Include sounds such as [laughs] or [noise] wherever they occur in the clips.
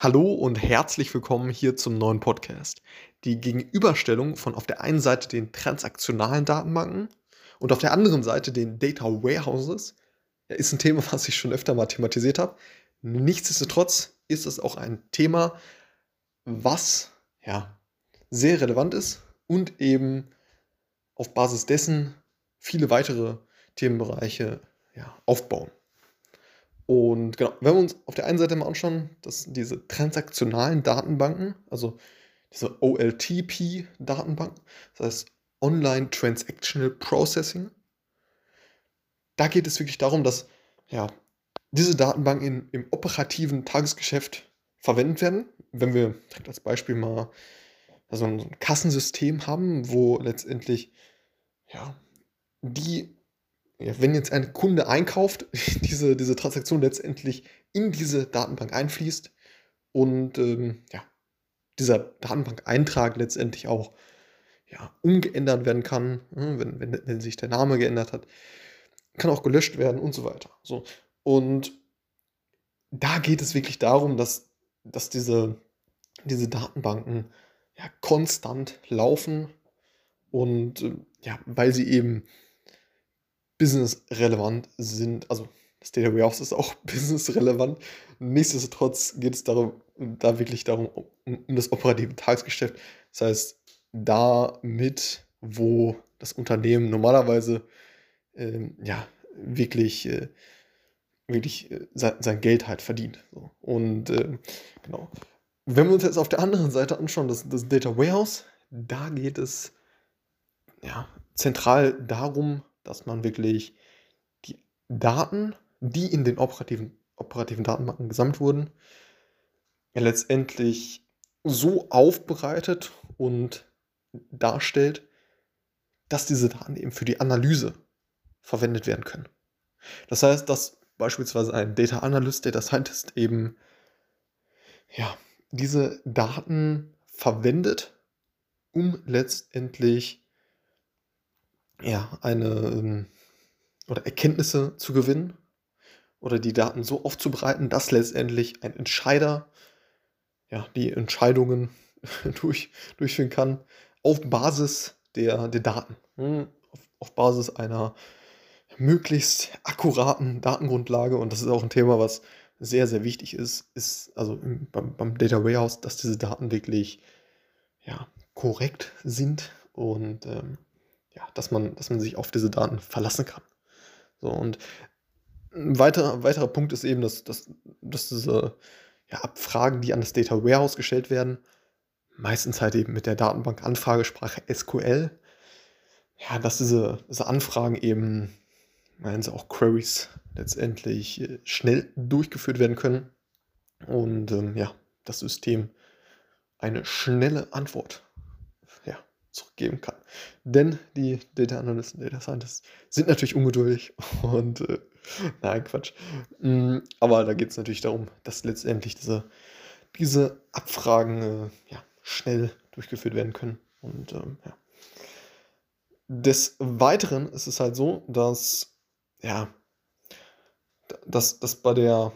Hallo und herzlich willkommen hier zum neuen Podcast. Die Gegenüberstellung von auf der einen Seite den transaktionalen Datenbanken und auf der anderen Seite den Data Warehouses ist ein Thema, [laughs] was ich schon öfter mal thematisiert habe. Nichtsdestotrotz ist es auch ein Thema, was ja sehr relevant ist und eben auf Basis dessen viele weitere Themenbereiche ja, aufbauen. Und genau, wenn wir uns auf der einen Seite mal anschauen, dass diese transaktionalen Datenbanken, also diese OLTP-Datenbanken, das heißt Online Transactional Processing, da geht es wirklich darum, dass ja, diese Datenbanken in, im operativen Tagesgeschäft verwendet werden. Wenn wir als Beispiel mal also ein Kassensystem haben, wo letztendlich ja, die ja, wenn jetzt ein Kunde einkauft, [laughs] diese, diese Transaktion letztendlich in diese Datenbank einfließt und ähm, ja, dieser Datenbank-Eintrag letztendlich auch ja, umgeändert werden kann, ne, wenn, wenn, wenn sich der Name geändert hat, kann auch gelöscht werden und so weiter. So. Und da geht es wirklich darum, dass, dass diese, diese Datenbanken ja, konstant laufen und äh, ja, weil sie eben business-relevant sind. Also das Data Warehouse ist auch [laughs] business-relevant. Nichtsdestotrotz geht es darum, da wirklich darum, um, um das operative Tagesgeschäft. Das heißt, damit, wo das Unternehmen normalerweise ähm, ja, wirklich, äh, wirklich äh, sein, sein, Geld halt verdient. So. Und äh, genau. Wenn wir uns jetzt auf der anderen Seite anschauen, das, das Data Warehouse, da geht es ja, zentral darum, dass man wirklich die Daten, die in den operativen, operativen Datenbanken gesammelt wurden, letztendlich so aufbereitet und darstellt, dass diese Daten eben für die Analyse verwendet werden können. Das heißt, dass beispielsweise ein Data Analyst, Data Scientist eben ja, diese Daten verwendet, um letztendlich ja, eine ähm, oder Erkenntnisse zu gewinnen oder die Daten so aufzubereiten, dass letztendlich ein Entscheider ja, die Entscheidungen [laughs] durch, durchführen kann auf Basis der, der Daten, hm, auf, auf Basis einer möglichst akkuraten Datengrundlage. Und das ist auch ein Thema, was sehr, sehr wichtig ist, ist also beim, beim Data Warehouse, dass diese Daten wirklich ja, korrekt sind und ähm, ja, dass man, dass man sich auf diese Daten verlassen kann. So, und ein weiterer, weiterer Punkt ist eben, dass, dass, dass diese ja, Abfragen, die an das Data Warehouse gestellt werden, meistens halt eben mit der Datenbank-Anfragesprache SQL, ja, dass diese, diese Anfragen eben, meinen sie auch Queries, letztendlich äh, schnell durchgeführt werden können und ähm, ja, das System eine schnelle Antwort zurückgeben kann. Denn die Data Analysten, Data Scientists sind natürlich ungeduldig [laughs] und äh, nein, Quatsch. Mm, aber da geht es natürlich darum, dass letztendlich diese, diese Abfragen äh, ja, schnell durchgeführt werden können. Und ähm, ja. Des Weiteren ist es halt so, dass ja, dass, dass bei der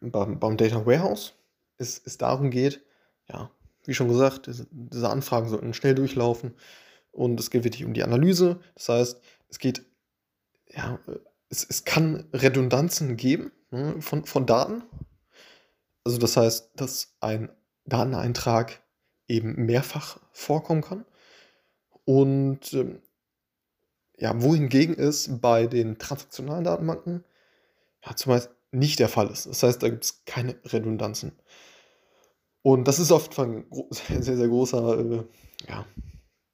beim, beim Data Warehouse es, es darum geht, ja, wie schon gesagt, diese, Anfragen sollten schnell durchlaufen und es geht wirklich um die Analyse. Das heißt, es geht, ja, es, es kann Redundanzen geben ne, von, von Daten. Also das heißt, dass ein Dateneintrag eben mehrfach vorkommen kann. Und ähm, ja, wohingegen es bei den transaktionalen Datenbanken ja, zumeist nicht der Fall ist. Das heißt, da gibt es keine Redundanzen. Und das ist oft ein [laughs] sehr, sehr großer äh, ja,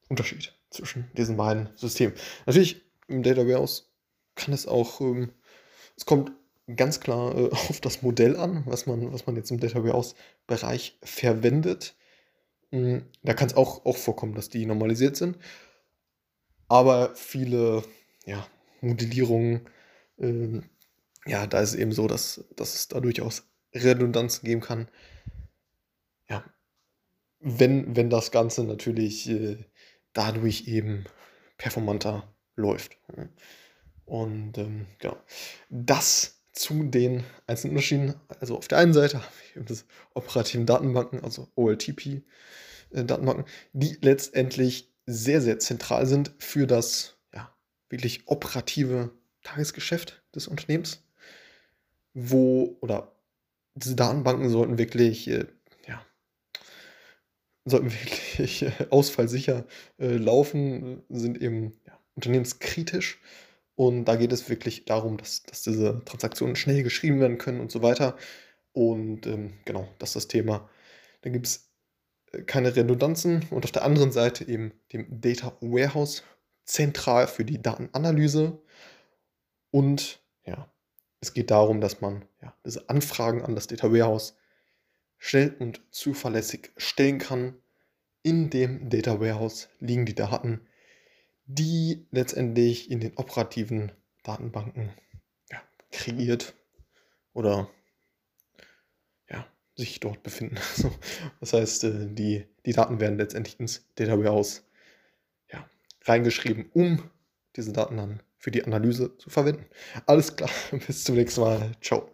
Unterschied zwischen diesen beiden Systemen. Natürlich, im Data Warehouse kann es auch, ähm, es kommt ganz klar äh, [laughs] auf das Modell an, was man, was man jetzt im Data Warehouse-Bereich verwendet. Mhm, da kann es auch, auch vorkommen, dass die normalisiert sind. Aber viele ja, Modellierungen, äh, ja, da ist es eben so, dass, dass es da durchaus Redundanzen geben kann wenn, wenn das Ganze natürlich äh, dadurch eben performanter läuft. Und ähm, genau. Das zu den einzelnen Unterschieden. Also auf der einen Seite haben wir das operativen Datenbanken, also OLTP-Datenbanken, äh, die letztendlich sehr, sehr zentral sind für das ja, wirklich operative Tagesgeschäft des Unternehmens, wo oder diese Datenbanken sollten wirklich, äh, sollten wirklich äh, ausfallsicher äh, laufen, sind eben ja, unternehmenskritisch und da geht es wirklich darum, dass, dass diese Transaktionen schnell geschrieben werden können und so weiter. Und ähm, genau, das ist das Thema. Da gibt es äh, keine Redundanzen und auf der anderen Seite eben dem Data Warehouse zentral für die Datenanalyse. Und ja, es geht darum, dass man ja, diese Anfragen an das Data Warehouse schnell und zuverlässig stellen kann. In dem Data Warehouse liegen die Daten die letztendlich in den operativen Datenbanken ja, kreiert oder ja, sich dort befinden. [laughs] das heißt, äh, die, die Daten werden letztendlich ins Data Warehouse ja, reingeschrieben, um diese Daten dann für die Analyse zu verwenden. Alles klar, [laughs] bis zum nächsten Mal. Ciao.